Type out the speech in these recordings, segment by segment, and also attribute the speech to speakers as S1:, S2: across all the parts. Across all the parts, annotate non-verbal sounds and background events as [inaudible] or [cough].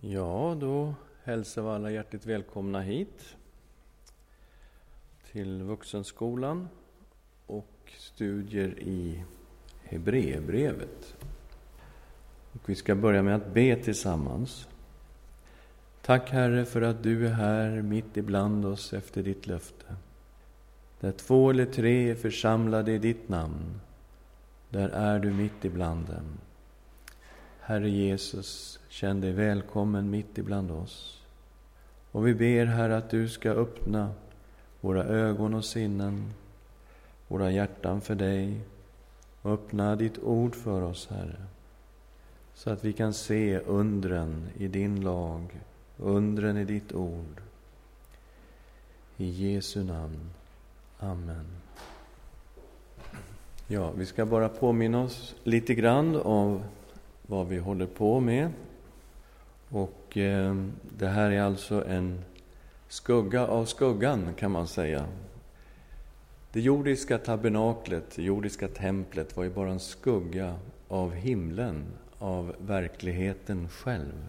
S1: Ja, då hälsar vi alla hjärtligt välkomna hit till Vuxenskolan och studier i Hebreerbrevet. Vi ska börja med att be tillsammans. Tack Herre för att du är här mitt ibland oss efter ditt löfte. Där två eller tre är församlade i ditt namn, där är du mitt ibland dem. Herre Jesus, känn dig välkommen mitt ibland oss. Och vi ber, Herre, att du ska öppna våra ögon och sinnen, våra hjärtan för dig och öppna ditt ord för oss, Herre. Så att vi kan se undren i din lag, undren i ditt ord. I Jesu namn. Amen. Ja, vi ska bara påminna oss lite grann av vad vi håller på med. Och eh, det här är alltså en skugga av skuggan, kan man säga. Det jordiska tabernaklet, det jordiska templet, var ju bara en skugga av himlen, av verkligheten själv.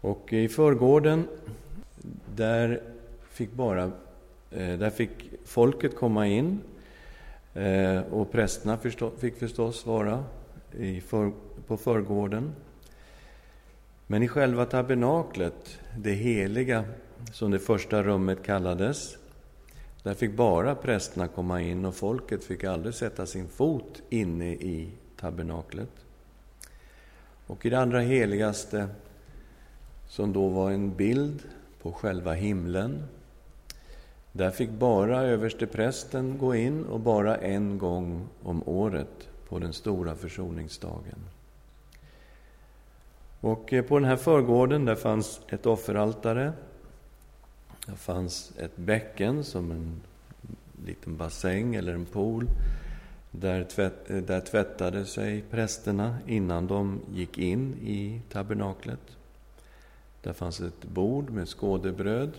S1: Och i förgården, där fick bara eh, där fick folket komma in eh, och prästerna fick förstås vara i för, på förgården. Men i själva tabernaklet, det heliga, som det första rummet kallades, där fick bara prästerna komma in och folket fick aldrig sätta sin fot inne i tabernaklet. Och i det allra heligaste, som då var en bild på själva himlen, där fick bara översteprästen gå in och bara en gång om året på den stora försoningsdagen. Och eh, på den här förgården där fanns ett offeraltare. Där fanns ett bäcken som en liten bassäng eller en pool. Där, tvätt, eh, där tvättade sig prästerna innan de gick in i tabernaklet. Där fanns ett bord med skådebröd.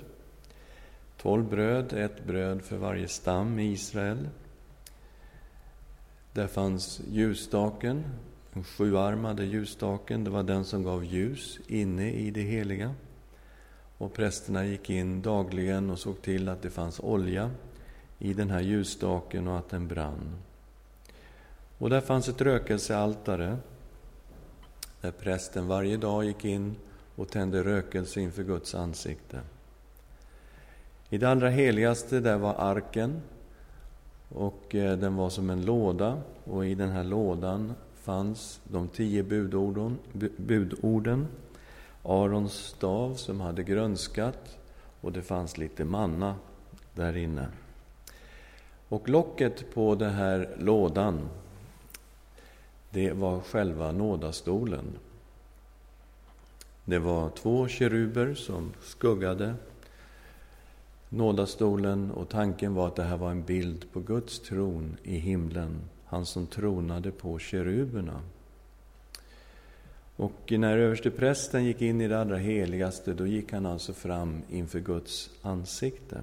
S1: Tolv bröd, ett bröd för varje stam i Israel. Där fanns ljusstaken, den sjuarmade ljusstaken. Det var den som gav ljus inne i det heliga. Och prästerna gick in dagligen och såg till att det fanns olja i den här ljusstaken och att den brann. Och där fanns ett rökelsealtare där prästen varje dag gick in och tände rökelse inför Guds ansikte. I det allra heligaste där var arken och eh, den var som en låda och i den här lådan fanns de tio budorden, budorden Arons stav som hade grönskat och det fanns lite manna där inne. Och locket på den här lådan, det var själva nådastolen. Det var två keruber som skuggade nådastolen och tanken var att det här var en bild på Guds tron i himlen, han som tronade på keruberna. Och när översteprästen gick in i det allra heligaste, då gick han alltså fram inför Guds ansikte.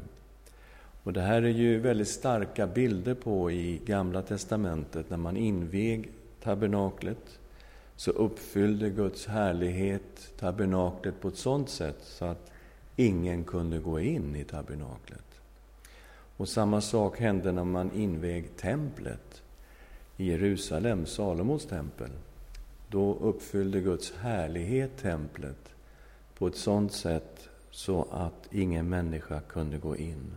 S1: Och det här är ju väldigt starka bilder på i Gamla testamentet, när man invig tabernaklet så uppfyllde Guds härlighet tabernaklet på ett sådant sätt så att ingen kunde gå in i tabernaklet. Och samma sak hände när man invig templet i Jerusalem, Salomos tempel. Då uppfyllde Guds härlighet templet på ett sådant sätt så att ingen människa kunde gå in.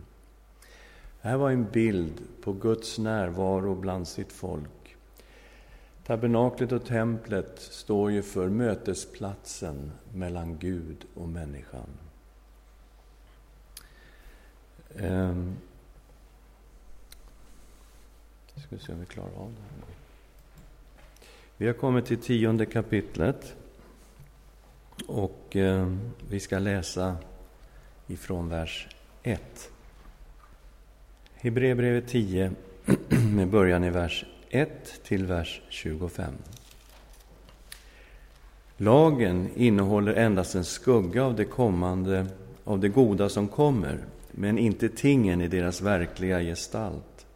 S1: Det här var en bild på Guds närvaro bland sitt folk. Tabernaklet och templet står ju för mötesplatsen mellan Gud och människan. Um, ska se om vi klarar av det här. Vi har kommit till tionde kapitlet. Och eh, vi ska läsa ifrån vers 1. Hebreerbrevet 10 [clears throat] med början i vers 1 till vers 25. Lagen innehåller endast en skugga av det kommande, av det goda som kommer men inte tingen i deras verkliga gestalt.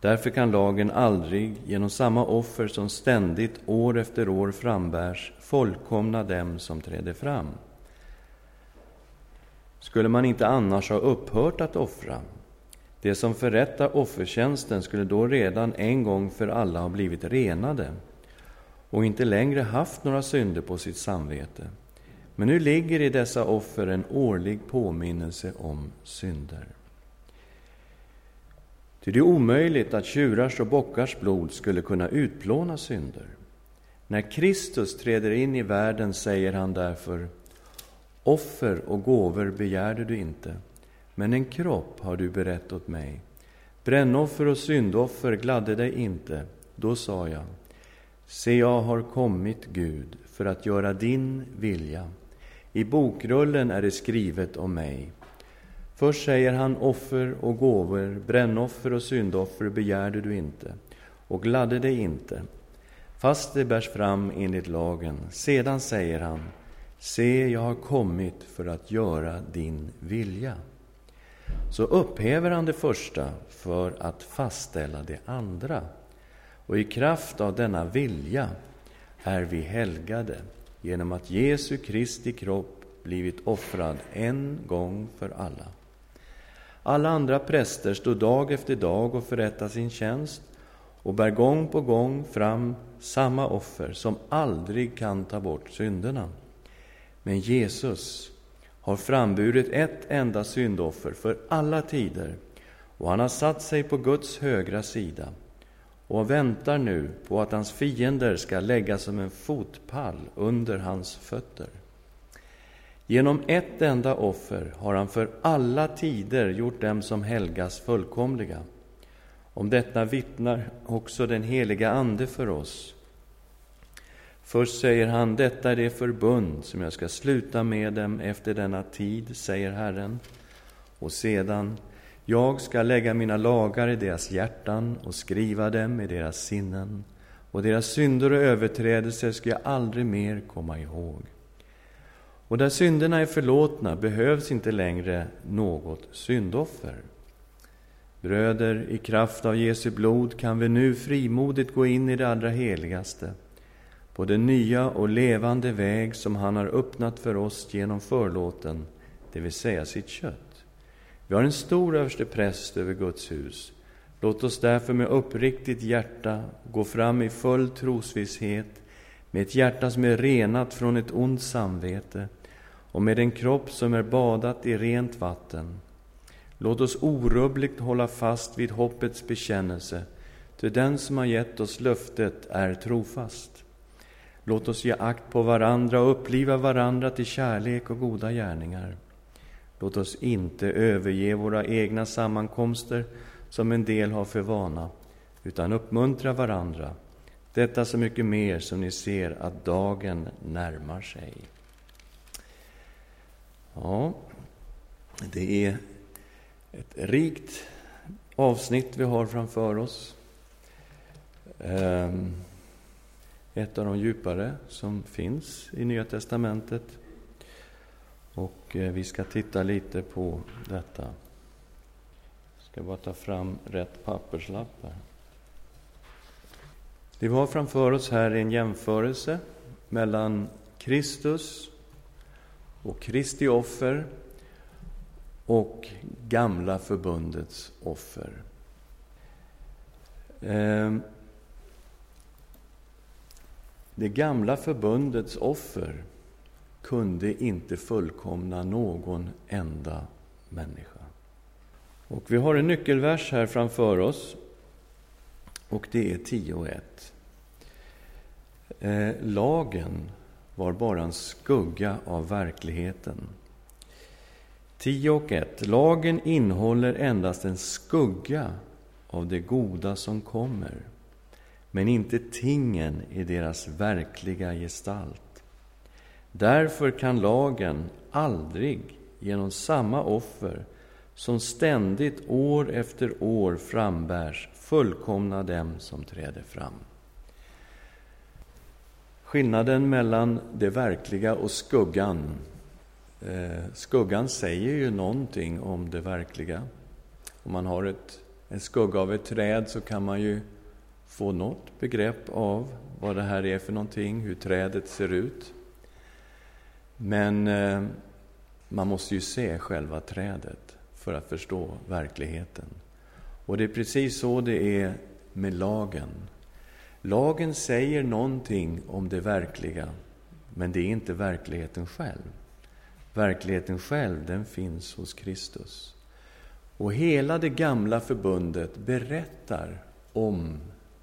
S1: Därför kan lagen aldrig, genom samma offer som ständigt år efter år frambärs, fullkomna dem som träder fram. Skulle man inte annars ha upphört att offra? De som förrättar offertjänsten skulle då redan en gång för alla ha blivit renade och inte längre haft några synder på sitt samvete. Men nu ligger i dessa offer en årlig påminnelse om synder. Ty det är omöjligt att tjurars och bockars blod skulle kunna utplåna synder. När Kristus träder in i världen säger han därför Offer och gåvor begärde du inte, men en kropp har du berett åt mig. Brännoffer och syndoffer gladde dig inte. Då sa jag Se, jag har kommit, Gud, för att göra din vilja. I bokrullen är det skrivet om mig. Först säger han offer och gåvor, brännoffer och syndoffer begärde du inte och gladde dig inte, fast det bärs fram enligt lagen. Sedan säger han, se, jag har kommit för att göra din vilja. Så upphäver han det första för att fastställa det andra. Och i kraft av denna vilja är vi helgade genom att Jesu Kristi kropp blivit offrad en gång för alla. Alla andra präster står dag efter dag och förrättar sin tjänst och bär gång på gång fram samma offer som aldrig kan ta bort synderna. Men Jesus har framburit ett enda syndoffer för alla tider och han har satt sig på Guds högra sida och väntar nu på att hans fiender ska lägga som en fotpall under hans fötter. Genom ett enda offer har han för alla tider gjort dem som helgas fullkomliga. Om detta vittnar också den heliga Ande för oss. Först säger han, detta är det förbund som jag ska sluta med dem efter denna tid, säger Herren. Och sedan, jag ska lägga mina lagar i deras hjärtan och skriva dem i deras sinnen, och deras synder och överträdelser ska jag aldrig mer komma ihåg. Och där synderna är förlåtna behövs inte längre något syndoffer. Bröder, i kraft av Jesu blod kan vi nu frimodigt gå in i det allra heligaste, på den nya och levande väg som han har öppnat för oss genom förlåten, det vill säga sitt kött. Vi har en stor överste präst över Guds hus. Låt oss därför med uppriktigt hjärta gå fram i full trosvisshet, med ett hjärta som är renat från ett ont samvete, och med en kropp som är badat i rent vatten. Låt oss orubbligt hålla fast vid hoppets bekännelse, ty den som har gett oss löftet är trofast. Låt oss ge akt på varandra och uppliva varandra till kärlek och goda gärningar. Låt oss inte överge våra egna sammankomster, som en del har för vana, utan uppmuntra varandra, detta så mycket mer som ni ser att dagen närmar sig. Ja, det är ett rikt avsnitt vi har framför oss. Ehm, ett av de djupare som finns i Nya testamentet. Och eh, vi ska titta lite på detta. Jag ska bara ta fram rätt papperslapp här. Det vi har framför oss här är en jämförelse mellan Kristus och Kristi offer och Gamla förbundets offer. Ehm, det gamla förbundets offer kunde inte fullkomna någon enda människa. Och vi har en nyckelvers här framför oss, och det är 10 och 1. Eh, lagen var bara en skugga av verkligheten. 10 och 1. Lagen innehåller endast en skugga av det goda som kommer, men inte tingen i deras verkliga gestalt. Därför kan lagen aldrig genom samma offer som ständigt år efter år frambärs fullkomna dem som träder fram. Skillnaden mellan det verkliga och skuggan. Eh, skuggan säger ju någonting om det verkliga. Om man har ett en skugga av ett träd så kan man ju få något begrepp av vad det här är för någonting, hur trädet ser ut. Men eh, man måste ju se själva trädet för att förstå verkligheten. Och det är precis så det är med lagen. Lagen säger någonting om det verkliga, men det är inte verkligheten själv. Verkligheten själv, den finns hos Kristus. Och hela det gamla förbundet berättar om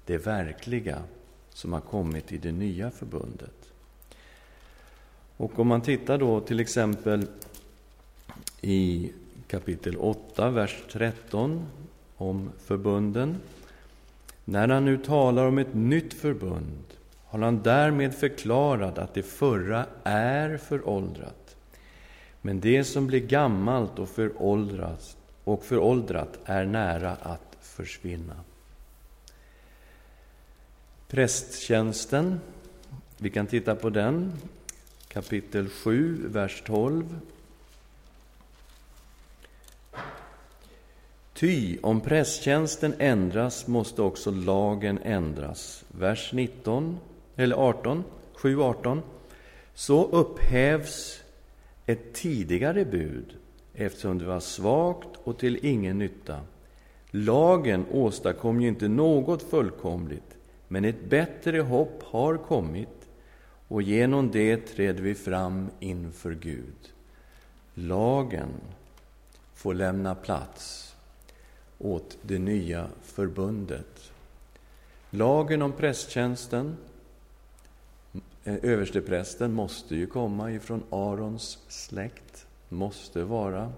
S1: det verkliga som har kommit i det nya förbundet. Och om man tittar då till exempel i kapitel 8, vers 13 om förbunden. När han nu talar om ett nytt förbund har han därmed förklarat att det förra är föråldrat. Men det som blir gammalt och föråldrat, och föråldrat är nära att försvinna. Prästtjänsten, vi kan titta på den, kapitel 7, vers 12. Ty om prästtjänsten ändras måste också lagen ändras. Vers 19, eller 18, 7, 18. Så upphävs ett tidigare bud eftersom det var svagt och till ingen nytta. Lagen åstadkom ju inte något fullkomligt, men ett bättre hopp har kommit och genom det träder vi fram inför Gud. Lagen får lämna plats åt det nya förbundet. Lagen om prästtjänsten, eh, översteprästen, måste ju komma ifrån Arons släkt, måste vara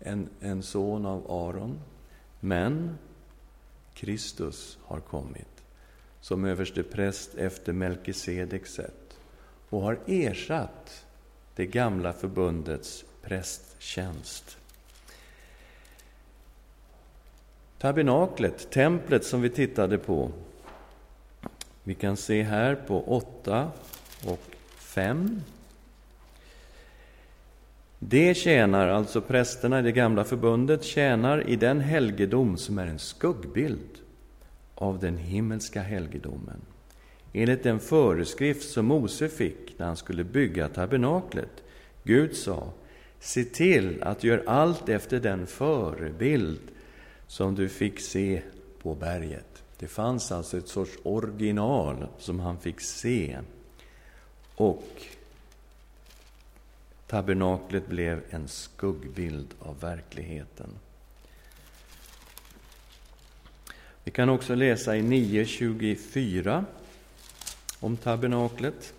S1: en, en son av Aron. Men Kristus har kommit som överstepräst efter Melkisedeks sätt och har ersatt det gamla förbundets prästtjänst. Tabernaklet, templet som vi tittade på. Vi kan se här på 8 och 5. Det tjänar, alltså prästerna i det gamla förbundet, tjänar i den helgedom som är en skuggbild av den himmelska helgedomen. Enligt den föreskrift som Mose fick när han skulle bygga tabernaklet. Gud sa, se till att göra allt efter den förebild som du fick se på berget. Det fanns alltså ett sorts original som han fick se. Och tabernaklet blev en skuggbild av verkligheten. Vi kan också läsa i 9.24 om tabernaklet.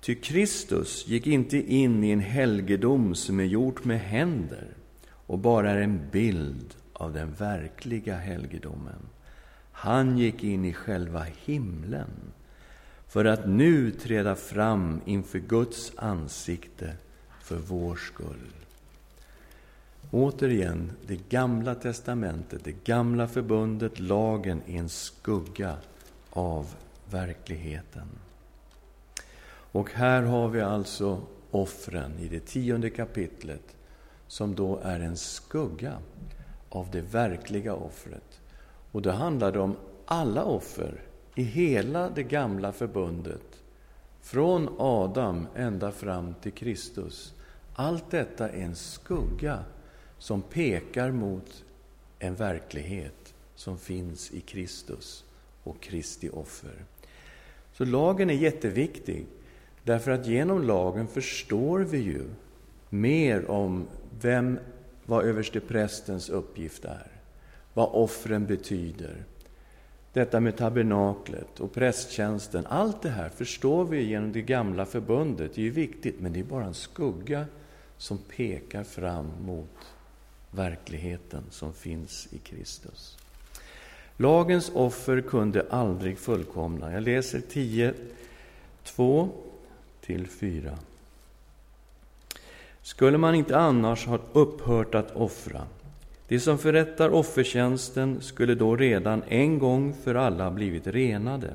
S1: Ty Kristus gick inte in i en helgedom som är gjort med händer och bara är en bild av den verkliga helgedomen. Han gick in i själva himlen för att nu träda fram inför Guds ansikte för vår skull. Återigen, det gamla testamentet, det gamla förbundet, lagen är en skugga av verkligheten. Och här har vi alltså offren i det tionde kapitlet som då är en skugga av det verkliga offret. Och då handlar det om alla offer i hela det gamla förbundet. Från Adam ända fram till Kristus. Allt detta är en skugga som pekar mot en verklighet som finns i Kristus och Kristi offer. Så lagen är jätteviktig, därför att genom lagen förstår vi ju mer om vem vad översteprästens uppgift är, vad offren betyder. Detta med tabernaklet och prästtjänsten, allt det här förstår vi genom det gamla förbundet. Det är ju viktigt, men det är bara en skugga som pekar fram mot verkligheten som finns i Kristus. Lagens offer kunde aldrig fullkomna. Jag läser 10, 2 till 4. Skulle man inte annars ha upphört att offra? De som förrättar offertjänsten skulle då redan en gång för alla blivit renade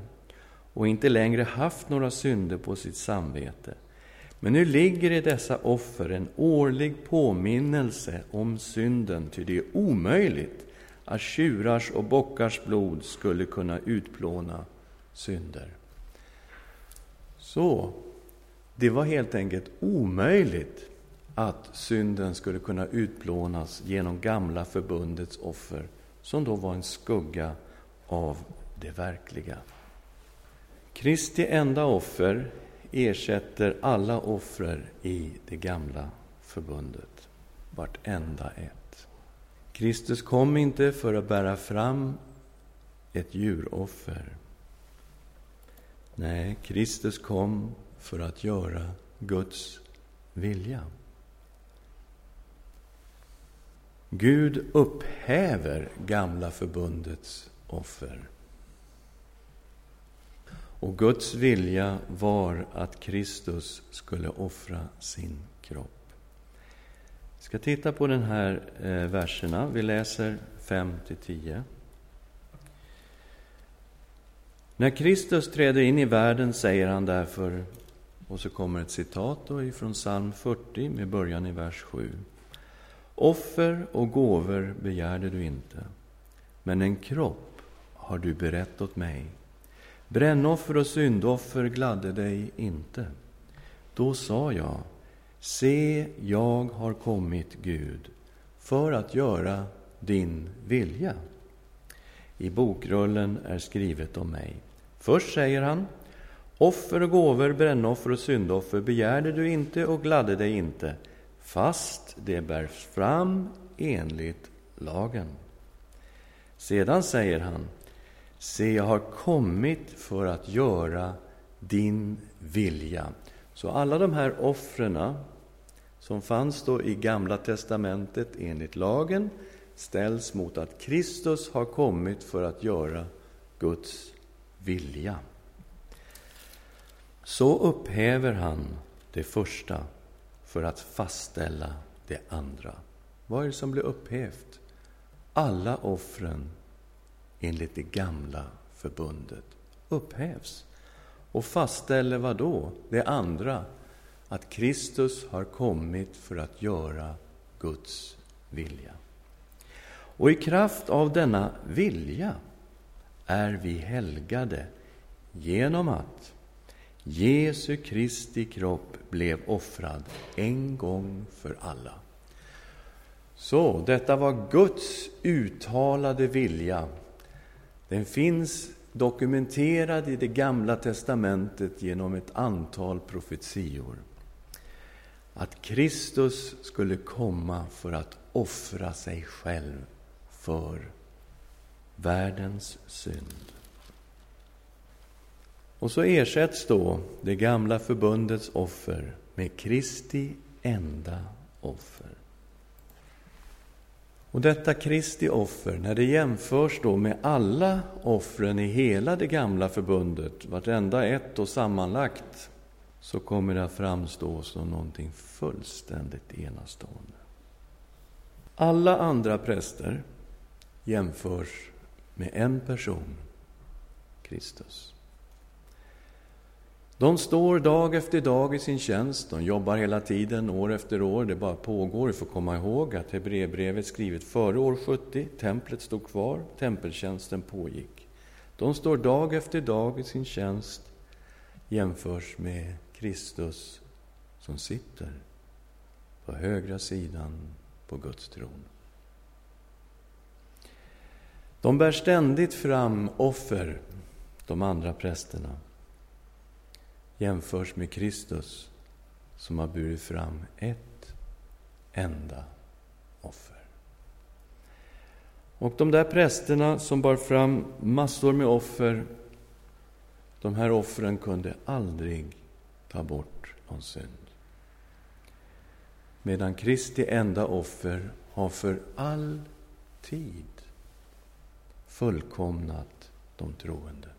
S1: och inte längre haft några synder på sitt samvete. Men nu ligger i dessa offer en årlig påminnelse om synden, ty det är omöjligt att tjurars och bockars blod skulle kunna utplåna synder. Så, det var helt enkelt omöjligt att synden skulle kunna utplånas genom gamla förbundets offer, som då var en skugga av det verkliga. Kristi enda offer ersätter alla offer i det gamla förbundet, vartenda ett. Kristus kom inte för att bära fram ett djuroffer. Nej, Kristus kom för att göra Guds vilja. Gud upphäver gamla förbundets offer. Och Guds vilja var att Kristus skulle offra sin kropp. Vi ska titta på den här eh, verserna. Vi läser 5 10. När Kristus träder in i världen säger han därför, och så kommer ett citat då ifrån psalm 40 med början i vers 7. Offer och gåvor begärde du inte, men en kropp har du berett åt mig. Brännoffer och syndoffer gladde dig inte. Då sa jag, se, jag har kommit, Gud, för att göra din vilja. I bokrullen är skrivet om mig. Först säger han, offer och gåvor, brännoffer och syndoffer begärde du inte och gladde dig inte, fast det bärs fram enligt lagen. Sedan säger han, Se, jag har kommit för att göra din vilja. Så alla de här offren som fanns då i Gamla testamentet enligt lagen ställs mot att Kristus har kommit för att göra Guds vilja. Så upphäver han det första för att fastställa det andra. Vad är det som blir upphävt? Alla offren enligt det gamla förbundet upphävs och fastställer vad då? Det andra, att Kristus har kommit för att göra Guds vilja. Och i kraft av denna vilja är vi helgade genom att Jesu Kristi kropp blev offrad en gång för alla. Så detta var Guds uttalade vilja den finns dokumenterad i det Gamla testamentet genom ett antal profetior. Att Kristus skulle komma för att offra sig själv för världens synd. Och så ersätts då det gamla förbundets offer med Kristi enda offer. Och detta Kristi offer, när det jämförs då med alla offren i hela det gamla förbundet, vartenda ett och sammanlagt, så kommer det att framstå som någonting fullständigt enastående. Alla andra präster jämförs med en person, Kristus. De står dag efter dag i sin tjänst, de jobbar hela tiden, år efter år, det bara pågår. Vi får komma ihåg att Hebreerbrevet skrivet före år 70, templet stod kvar, tempeltjänsten pågick. De står dag efter dag i sin tjänst, jämförs med Kristus som sitter på högra sidan på Guds tron. De bär ständigt fram offer, de andra prästerna jämförs med Kristus som har burit fram ett enda offer. Och de där prästerna som bar fram massor med offer, de här offren kunde aldrig ta bort någon synd. Medan Kristi enda offer har för all tid fullkomnat de troende.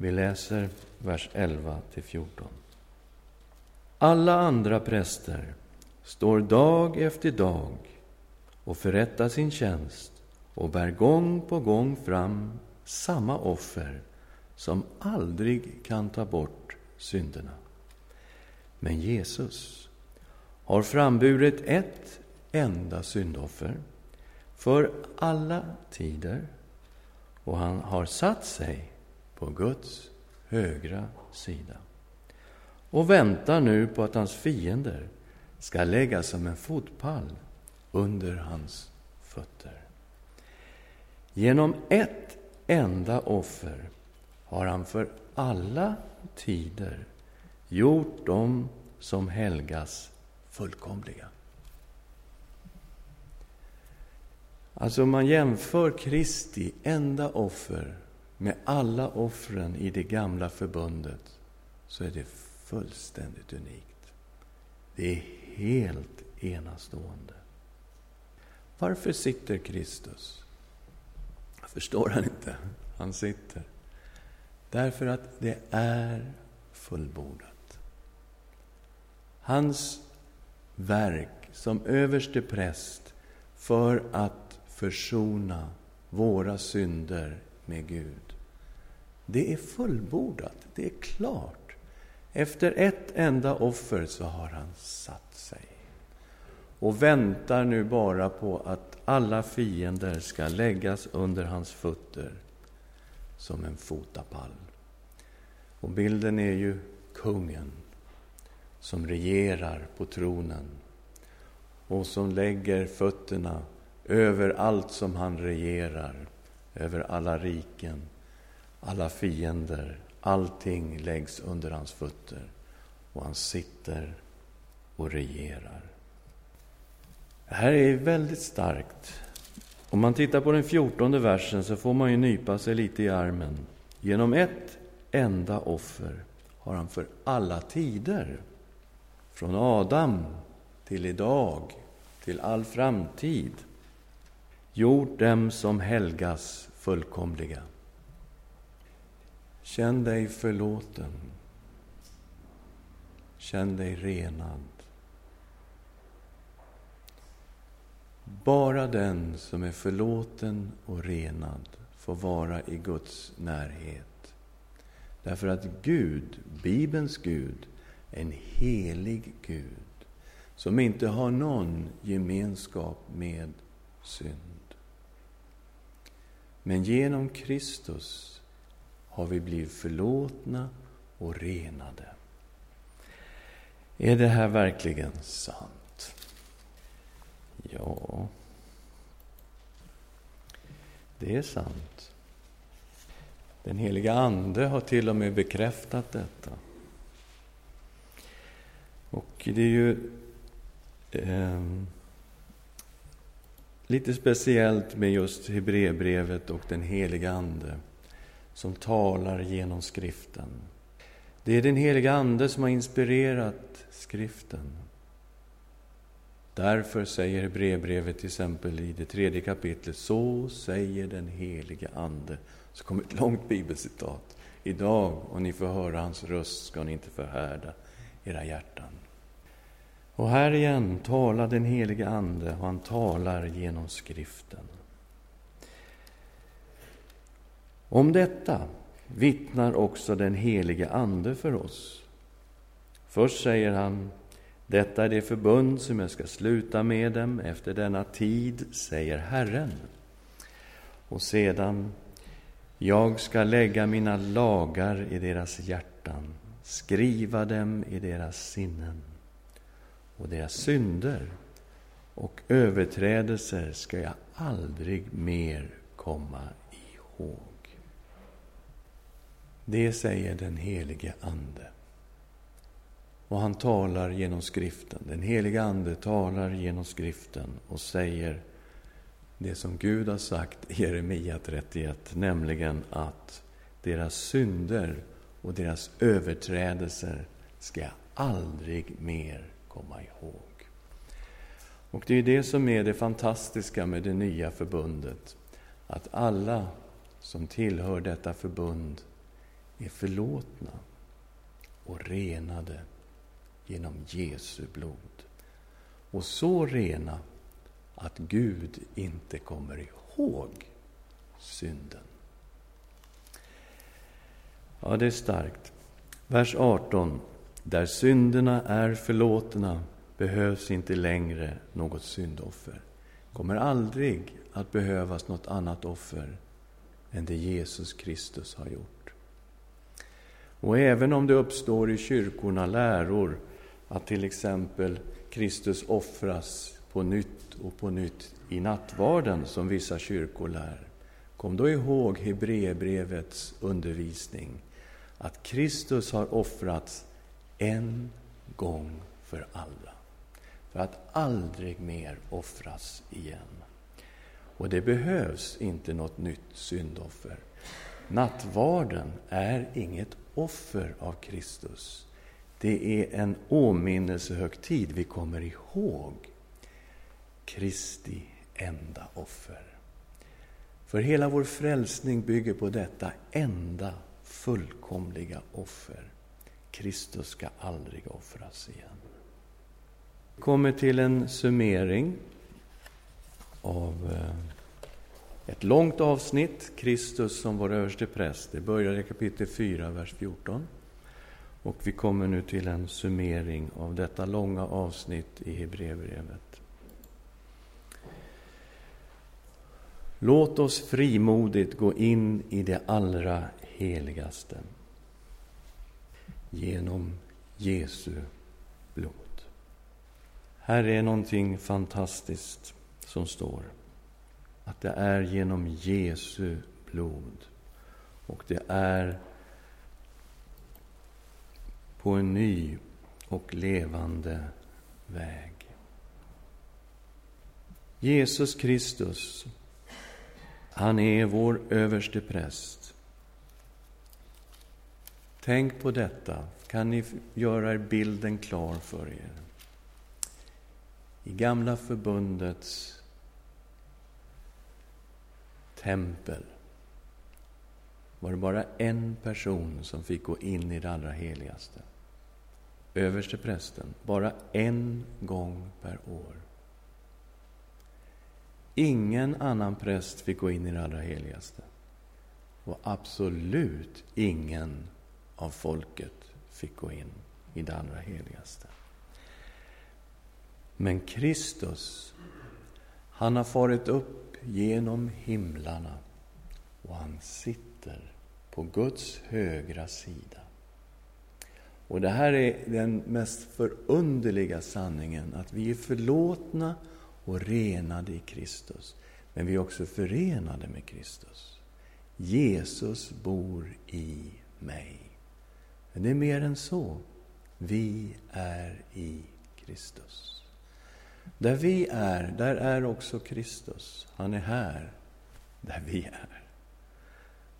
S1: Vi läser vers 11 14. Alla andra präster står dag efter dag och förrättar sin tjänst och bär gång på gång fram samma offer som aldrig kan ta bort synderna. Men Jesus har framburit ett enda syndoffer för alla tider och han har satt sig på Guds högra sida och väntar nu på att hans fiender ska läggas som en fotpall under hans fötter. Genom ett enda offer har han för alla tider gjort dem som helgas fullkomliga. Alltså om man jämför Kristi enda offer med alla offren i det gamla förbundet så är det fullständigt unikt. Det är helt enastående. Varför sitter Kristus? Förstår han inte? Han sitter. Därför att det är fullbordat. Hans verk som överste präst för att försona våra synder med Gud. Det är fullbordat, det är klart. Efter ett enda offer så har han satt sig och väntar nu bara på att alla fiender ska läggas under hans fötter som en fotapall. Och bilden är ju kungen som regerar på tronen och som lägger fötterna över allt som han regerar, över alla riken, alla fiender. Allting läggs under hans fötter och han sitter och regerar. Det här är väldigt starkt. Om man tittar på den fjortonde versen så får man ju nypa sig lite i armen. Genom ett enda offer har han för alla tider, från Adam till idag, till all framtid, gjort dem som helgas fullkomliga. Känn dig förlåten. Känn dig renad. Bara den som är förlåten och renad får vara i Guds närhet. Därför att Gud, Bibelns Gud, är en helig Gud som inte har någon gemenskap med synd. Men genom Kristus har vi blivit förlåtna och renade. Är det här verkligen sant? Ja, det är sant. Den heliga Ande har till och med bekräftat detta. Och det är ju eh, lite speciellt med just Hebreerbrevet och den heliga Ande som talar genom skriften. Det är den heliga Ande som har inspirerat skriften. Därför säger brevbrevet till exempel i det tredje kapitlet, så säger den helige Ande. Så kommer ett långt bibelcitat. Idag, om ni får höra hans röst, ska ni inte förhärda era hjärtan. Och här igen talar den helige Ande, och han talar genom skriften. Om detta vittnar också den helige Ande för oss. Först säger han detta är det förbund som jag ska sluta med dem efter denna tid, säger Herren. Och sedan, jag ska lägga mina lagar i deras hjärtan, skriva dem i deras sinnen. Och deras synder och överträdelser ska jag aldrig mer komma ihåg. Det säger den helige Ande. Och han talar genom skriften. Den heliga Ande talar genom skriften och säger det som Gud har sagt i Jeremia 31, nämligen att deras synder och deras överträdelser ska jag aldrig mer komma ihåg. Och det är det som är det fantastiska med det nya förbundet. Att alla som tillhör detta förbund är förlåtna och renade genom Jesu blod. Och så rena att Gud inte kommer ihåg synden. Ja, det är starkt. Vers 18. Där synderna är förlåtna behövs inte längre något syndoffer. kommer aldrig att behövas något annat offer än det Jesus Kristus har gjort. Och även om det uppstår i kyrkorna läror att till exempel Kristus offras på nytt och på nytt i nattvarden, som vissa kyrkor lär, kom då ihåg Hebreerbrevets undervisning att Kristus har offrats en gång för alla, för att aldrig mer offras igen. Och det behövs inte något nytt syndoffer. Nattvarden är inget offer av Kristus. Det är en åminnelsehögtid. Vi kommer ihåg Kristi enda offer. För hela vår frälsning bygger på detta enda fullkomliga offer. Kristus ska aldrig offras igen. Vi kommer till en summering av eh, ett långt avsnitt, Kristus som vår överste präst. Det börjar i kapitel 4, vers 14. Och vi kommer nu till en summering av detta långa avsnitt i Hebreerbrevet. Låt oss frimodigt gå in i det allra heligaste genom Jesu blod. Här är någonting fantastiskt som står. Att det är genom Jesu blod. Och det är på en ny och levande väg. Jesus Kristus, han är vår överste präst. Tänk på detta. Kan ni göra er bilden klar för er? I Gamla förbundets tempel var det bara en person som fick gå in i det allra heligaste. Överste prästen, bara en gång per år. Ingen annan präst fick gå in i det allra heligaste. Och absolut ingen av folket fick gå in i det allra heligaste. Men Kristus, han har farit upp genom himlarna och han sitter på Guds högra sida. Och det här är den mest förunderliga sanningen, att vi är förlåtna och renade i Kristus. Men vi är också förenade med Kristus. Jesus bor i mig. Men det är mer än så. Vi är i Kristus. Där vi är, där är också Kristus. Han är här, där vi är.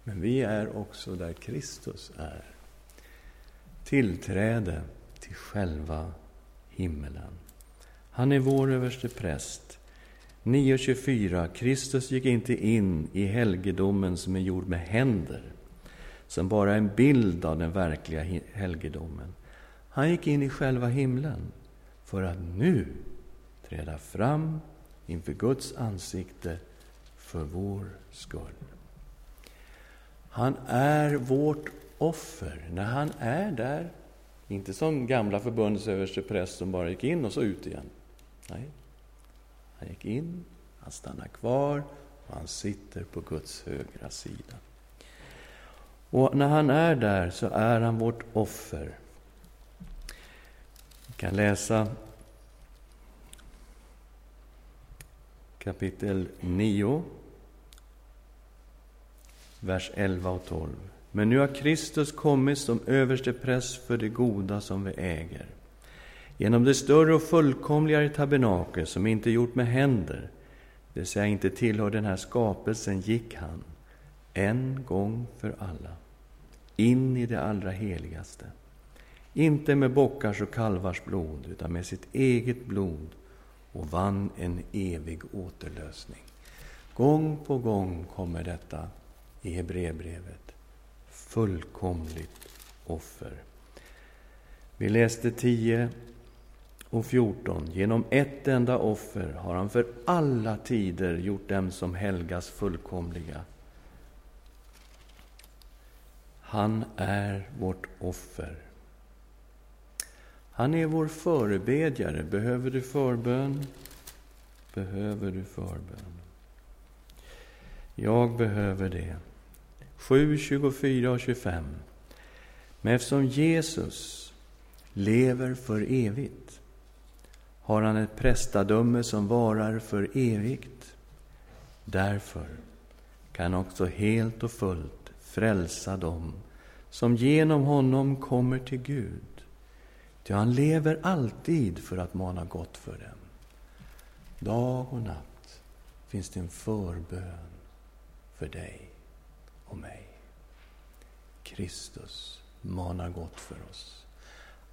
S1: Men vi är också där Kristus är. Tillträde till själva himmelen. Han är vår överste präst. 9.24. Kristus gick inte in i helgedomen som är gjord med händer, som bara är en bild av den verkliga helgedomen. Han gick in i själva himlen för att nu träda fram inför Guds ansikte för vår skull. Han är vårt offer när han är där. Inte som gamla förbundets som bara gick in och så ut igen. Nej, han gick in, han stannar kvar och han sitter på Guds högra sida. Och när han är där så är han vårt offer. Vi kan läsa kapitel 9, vers 11 och 12. Men nu har Kristus kommit som överste präst för det goda som vi äger. Genom det större och fullkomligare tabernakel som inte är gjort med händer, det vill säga inte tillhör den här skapelsen, gick han en gång för alla in i det allra heligaste. Inte med bockars och kalvars blod, utan med sitt eget blod och vann en evig återlösning. Gång på gång kommer detta i Hebreerbrevet. Fullkomligt offer. Vi läste 10 och 14. Genom ett enda offer har han för alla tider gjort dem som helgas fullkomliga. Han är vårt offer. Han är vår förebedjare. Behöver du förbön? Behöver du förbön? Jag behöver det. 7, 24 och 25. Men eftersom Jesus lever för evigt har han ett prästadöme som varar för evigt. Därför kan också helt och fullt frälsa dem som genom honom kommer till Gud. Ty han lever alltid för att mana gott för dem. Dag och natt finns det en förbön för dig och mig. Kristus manar gott för oss.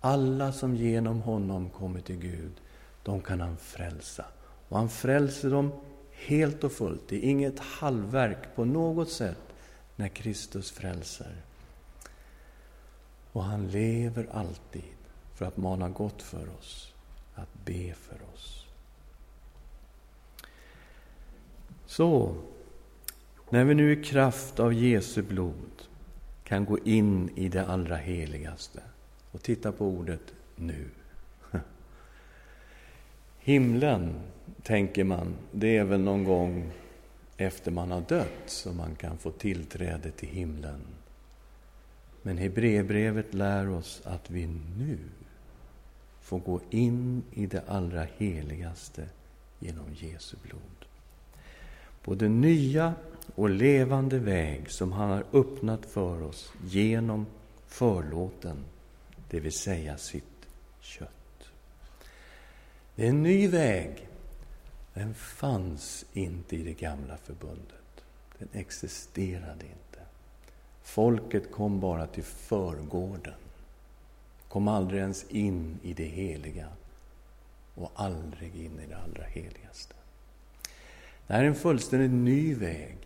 S1: Alla som genom honom kommer till Gud, de kan han frälsa. Och han frälser dem helt och fullt. Det är inget halvverk på något sätt när Kristus frälser. Och han lever alltid för att mana gott för oss, att be för oss. Så, när vi nu i kraft av Jesu blod kan gå in i det allra heligaste och titta på ordet nu. [laughs] Himlen, tänker man, det är väl någon gång efter man har dött som man kan få tillträde till himlen. Men Hebreerbrevet lär oss att vi nu får gå in i det allra heligaste genom Jesu blod. På den nya och levande väg som han har öppnat för oss genom förlåten, det vill säga sitt kött. Det är en ny väg. Den fanns inte i det gamla förbundet. Den existerade inte. Folket kom bara till förgården, kom aldrig ens in i det heliga och aldrig in i det allra heligaste. Det här är en fullständigt ny väg.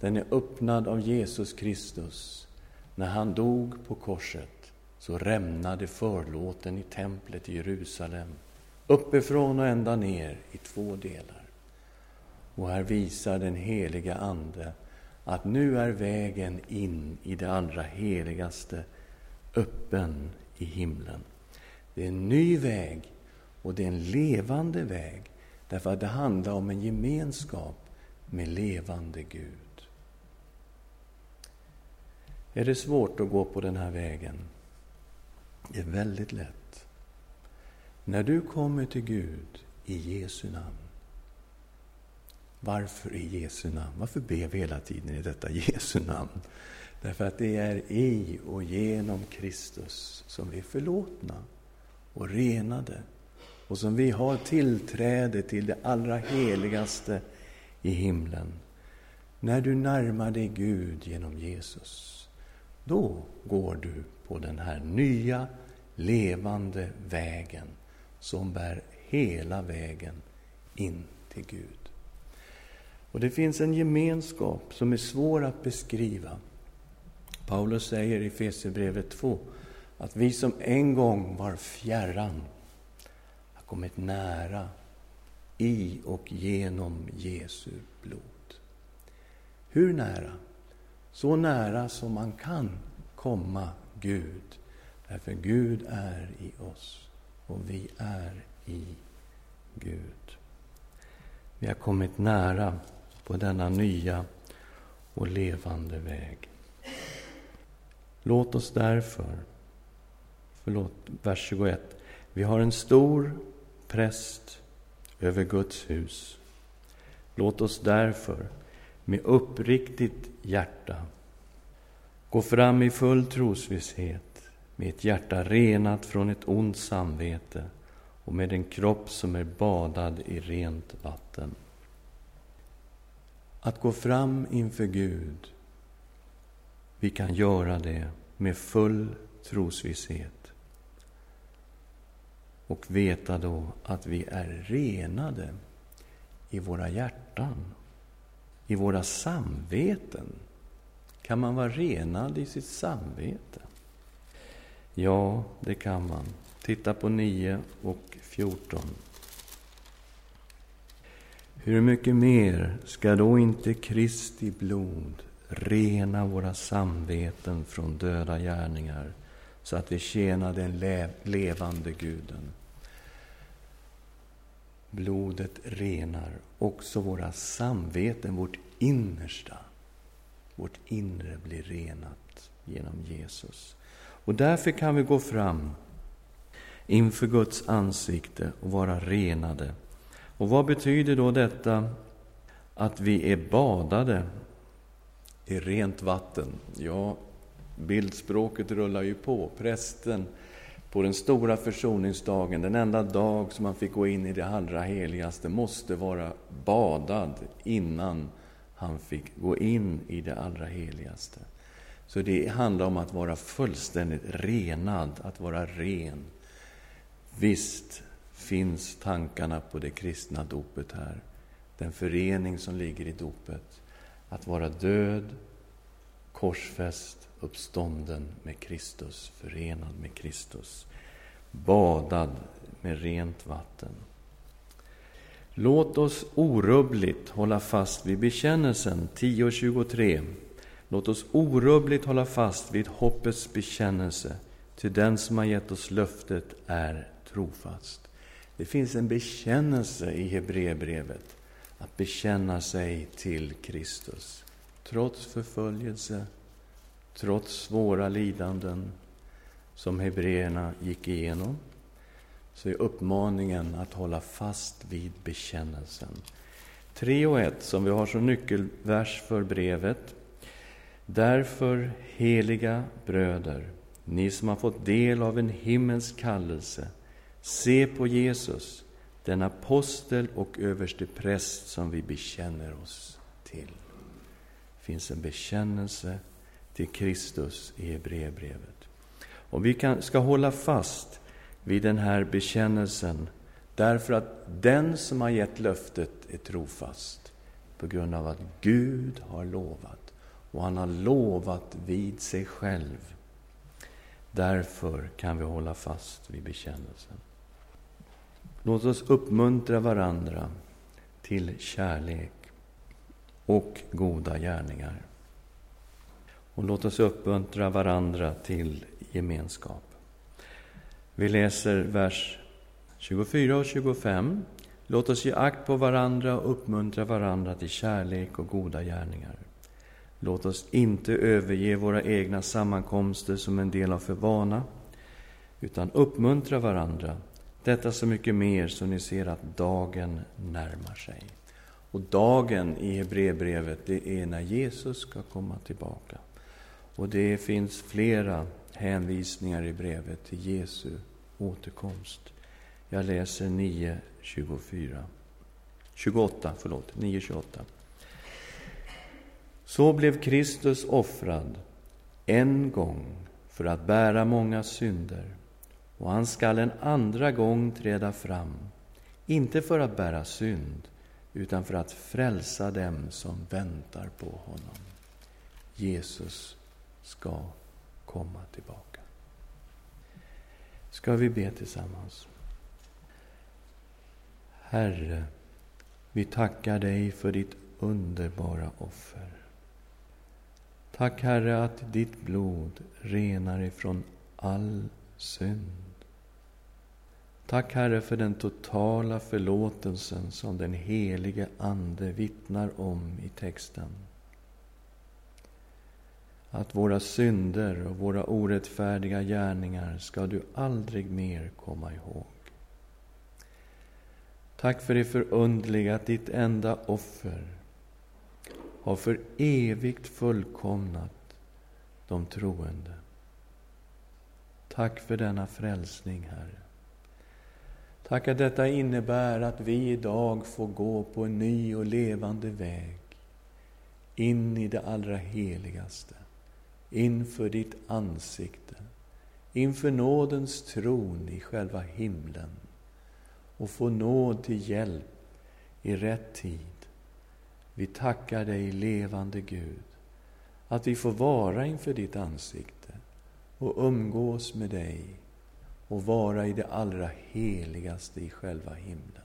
S1: Den är öppnad av Jesus Kristus. När han dog på korset så rämnade förlåten i templet i Jerusalem uppifrån och ända ner i två delar. Och här visar den heliga Ande att nu är vägen in i det allra heligaste öppen i himlen. Det är en ny väg och det är en levande väg därför att det handlar om en gemenskap med levande Gud. Är det svårt att gå på den här vägen? Det är väldigt lätt. När du kommer till Gud i Jesu namn varför i Jesu namn? Varför ber vi hela tiden i detta Jesu namn? Därför att det är i och genom Kristus som vi är förlåtna och renade och som vi har tillträde till det allra heligaste i himlen. När du närmar dig Gud genom Jesus, då går du på den här nya, levande vägen som bär hela vägen in till Gud. Och det finns en gemenskap som är svår att beskriva. Paulus säger i Efesierbrevet 2 att vi som en gång var fjärran har kommit nära i och genom Jesu blod. Hur nära? Så nära som man kan komma Gud. Därför Gud är i oss och vi är i Gud. Vi har kommit nära på denna nya och levande väg. Låt oss därför, förlåt, vers 21. Vi har en stor präst över Guds hus. Låt oss därför med uppriktigt hjärta gå fram i full trosvisshet, med ett hjärta renat från ett ont samvete och med en kropp som är badad i rent vatten. Att gå fram inför Gud, vi kan göra det med full trosvisshet och veta då att vi är renade i våra hjärtan, i våra samveten. Kan man vara renad i sitt samvete? Ja, det kan man. Titta på 9 och 14. Hur mycket mer ska då inte Kristi blod rena våra samveten från döda gärningar så att vi tjänar den levande Guden? Blodet renar också våra samveten, vårt innersta. Vårt inre blir renat genom Jesus. Och därför kan vi gå fram inför Guds ansikte och vara renade. Och vad betyder då detta att vi är badade i rent vatten? Ja, bildspråket rullar ju på. Prästen på den stora försoningsdagen, den enda dag som man fick gå in i det allra heligaste, måste vara badad innan han fick gå in i det allra heligaste. Så det handlar om att vara fullständigt renad, att vara ren. Visst finns tankarna på det kristna dopet här. Den förening som ligger i dopet. Att vara död, korsfäst, uppstånden med Kristus, förenad med Kristus. Badad med rent vatten. Låt oss orubbligt hålla fast vid bekännelsen 10.23. Låt oss orubbligt hålla fast vid hoppets bekännelse, till den som har gett oss löftet är trofast. Det finns en bekännelse i Hebreerbrevet, att bekänna sig till Kristus. Trots förföljelse, trots svåra lidanden som hebreerna gick igenom, så är uppmaningen att hålla fast vid bekännelsen. 3 och 1, som vi har som nyckelvers för brevet. Därför, heliga bröder, ni som har fått del av en himmelsk kallelse, se på Jesus, den apostel och överste präst som vi bekänner oss till. Det finns en bekännelse till Kristus i Hebreerbrevet. Och vi kan, ska hålla fast vid den här bekännelsen därför att den som har gett löftet är trofast på grund av att Gud har lovat och han har lovat vid sig själv. Därför kan vi hålla fast vid bekännelsen. Låt oss uppmuntra varandra till kärlek och goda gärningar. Och låt oss uppmuntra varandra till gemenskap. Vi läser vers 24 och 25. Låt oss ge akt på varandra och uppmuntra varandra till kärlek och goda gärningar. Låt oss inte överge våra egna sammankomster som en del av för vana, utan uppmuntra varandra, detta så mycket mer så ni ser att dagen närmar sig. Och dagen i Hebreerbrevet, det är när Jesus ska komma tillbaka. Och det finns flera hänvisningar i brevet till Jesu återkomst. Jag läser 9.24. 28, förlåt, 9.28. Så blev Kristus offrad en gång för att bära många synder och han skall en andra gång träda fram, inte för att bära synd utan för att frälsa dem som väntar på honom. Jesus ska komma tillbaka. Ska vi be tillsammans? Herre, vi tackar dig för ditt underbara offer. Tack, Herre, att ditt blod renar ifrån all synd. Tack, Herre, för den totala förlåtelsen som den helige Ande vittnar om i texten att våra synder och våra orättfärdiga gärningar ska du aldrig mer komma ihåg. Tack för det förundliga att ditt enda offer har för evigt fullkomnat de troende. Tack för denna frälsning, Herre. Tack att detta innebär att vi idag får gå på en ny och levande väg in i det allra heligaste inför ditt ansikte, inför nådens tron i själva himlen och få nåd till hjälp i rätt tid. Vi tackar dig, levande Gud, att vi får vara inför ditt ansikte och umgås med dig och vara i det allra heligaste i själva himlen.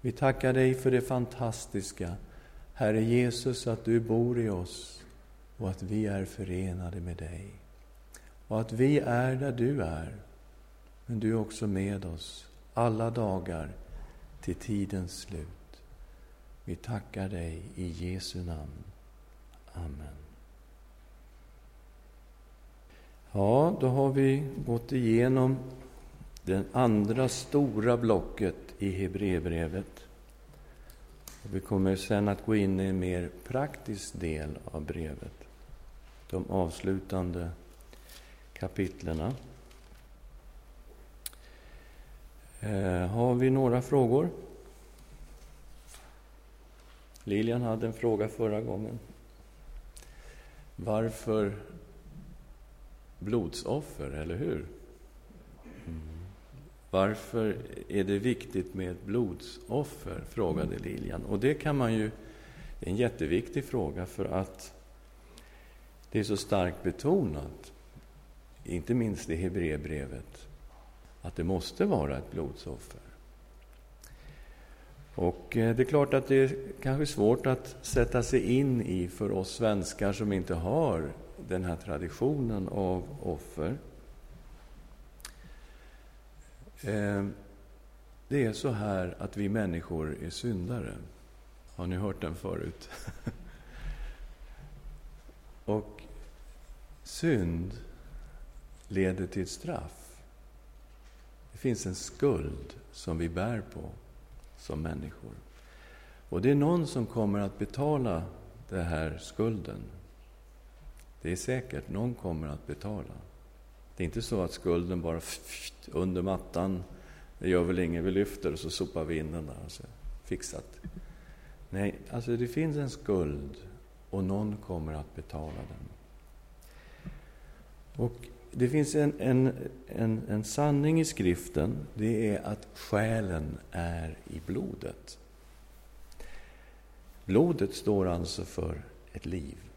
S1: Vi tackar dig för det fantastiska, Herre Jesus, att du bor i oss och att vi är förenade med dig. Och att vi är där du är, men du är också med oss alla dagar till tidens slut. Vi tackar dig i Jesu namn. Amen. Ja, då har vi gått igenom det andra stora blocket i Hebreerbrevet. Vi kommer sen att gå in i en mer praktisk del av brevet, de avslutande kapitlerna. Eh, har vi några frågor? Lilian hade en fråga förra gången. Varför blodsoffer, eller hur? Mm. Varför är det viktigt med ett blodsoffer? frågade Lilian. Och det kan man ju... Det är en jätteviktig fråga för att det är så starkt betonat, inte minst i Hebreerbrevet, att det måste vara ett blodsoffer. Och eh, det är klart att det är kanske svårt att sätta sig in i för oss svenskar som inte har den här traditionen av offer. Eh, det är så här att vi människor är syndare. Har ni hört den förut? [laughs] Och synd leder till straff. Det finns en skuld som vi bär på som människor. Och det är någon som kommer att betala den här skulden. Det är säkert, någon kommer att betala. Det är inte så att skulden bara under mattan, det gör väl ingen, vi lyfter och så sopar vi in den där. Alltså, fixat. Nej, alltså det finns en skuld och någon kommer att betala den. Och det finns en, en, en, en sanning i skriften, det är att själen är i blodet. Blodet står alltså för ett liv.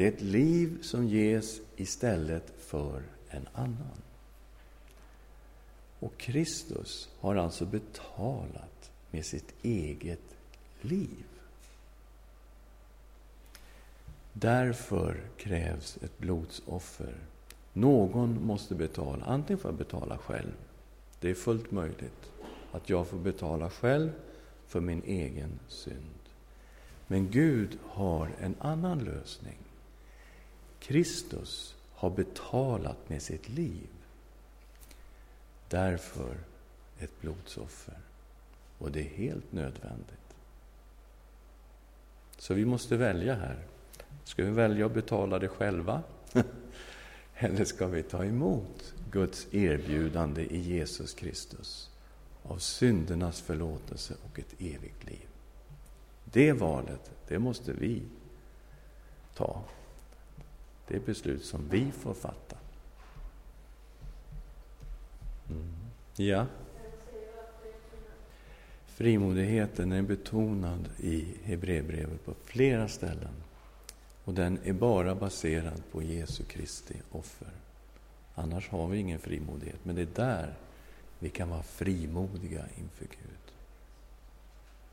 S1: Det är ett liv som ges istället för en annan. Och Kristus har alltså betalat med sitt eget liv. Därför krävs ett blodsoffer. Någon måste betala. Antingen får jag betala själv. Det är fullt möjligt att jag får betala själv för min egen synd. Men Gud har en annan lösning. Kristus har betalat med sitt liv. Därför ett blodsoffer. Och det är helt nödvändigt. Så vi måste välja här. Ska vi välja att betala det själva? [laughs] Eller ska vi ta emot Guds erbjudande i Jesus Kristus av syndernas förlåtelse och ett evigt liv? Det valet, det måste vi ta. Det är beslut som vi får fatta. Mm. Ja? Frimodigheten är betonad i Hebreerbrevet på flera ställen. Och den är bara baserad på Jesu Kristi offer. Annars har vi ingen frimodighet. Men det är där vi kan vara frimodiga inför Gud.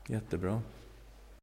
S1: Jättebra.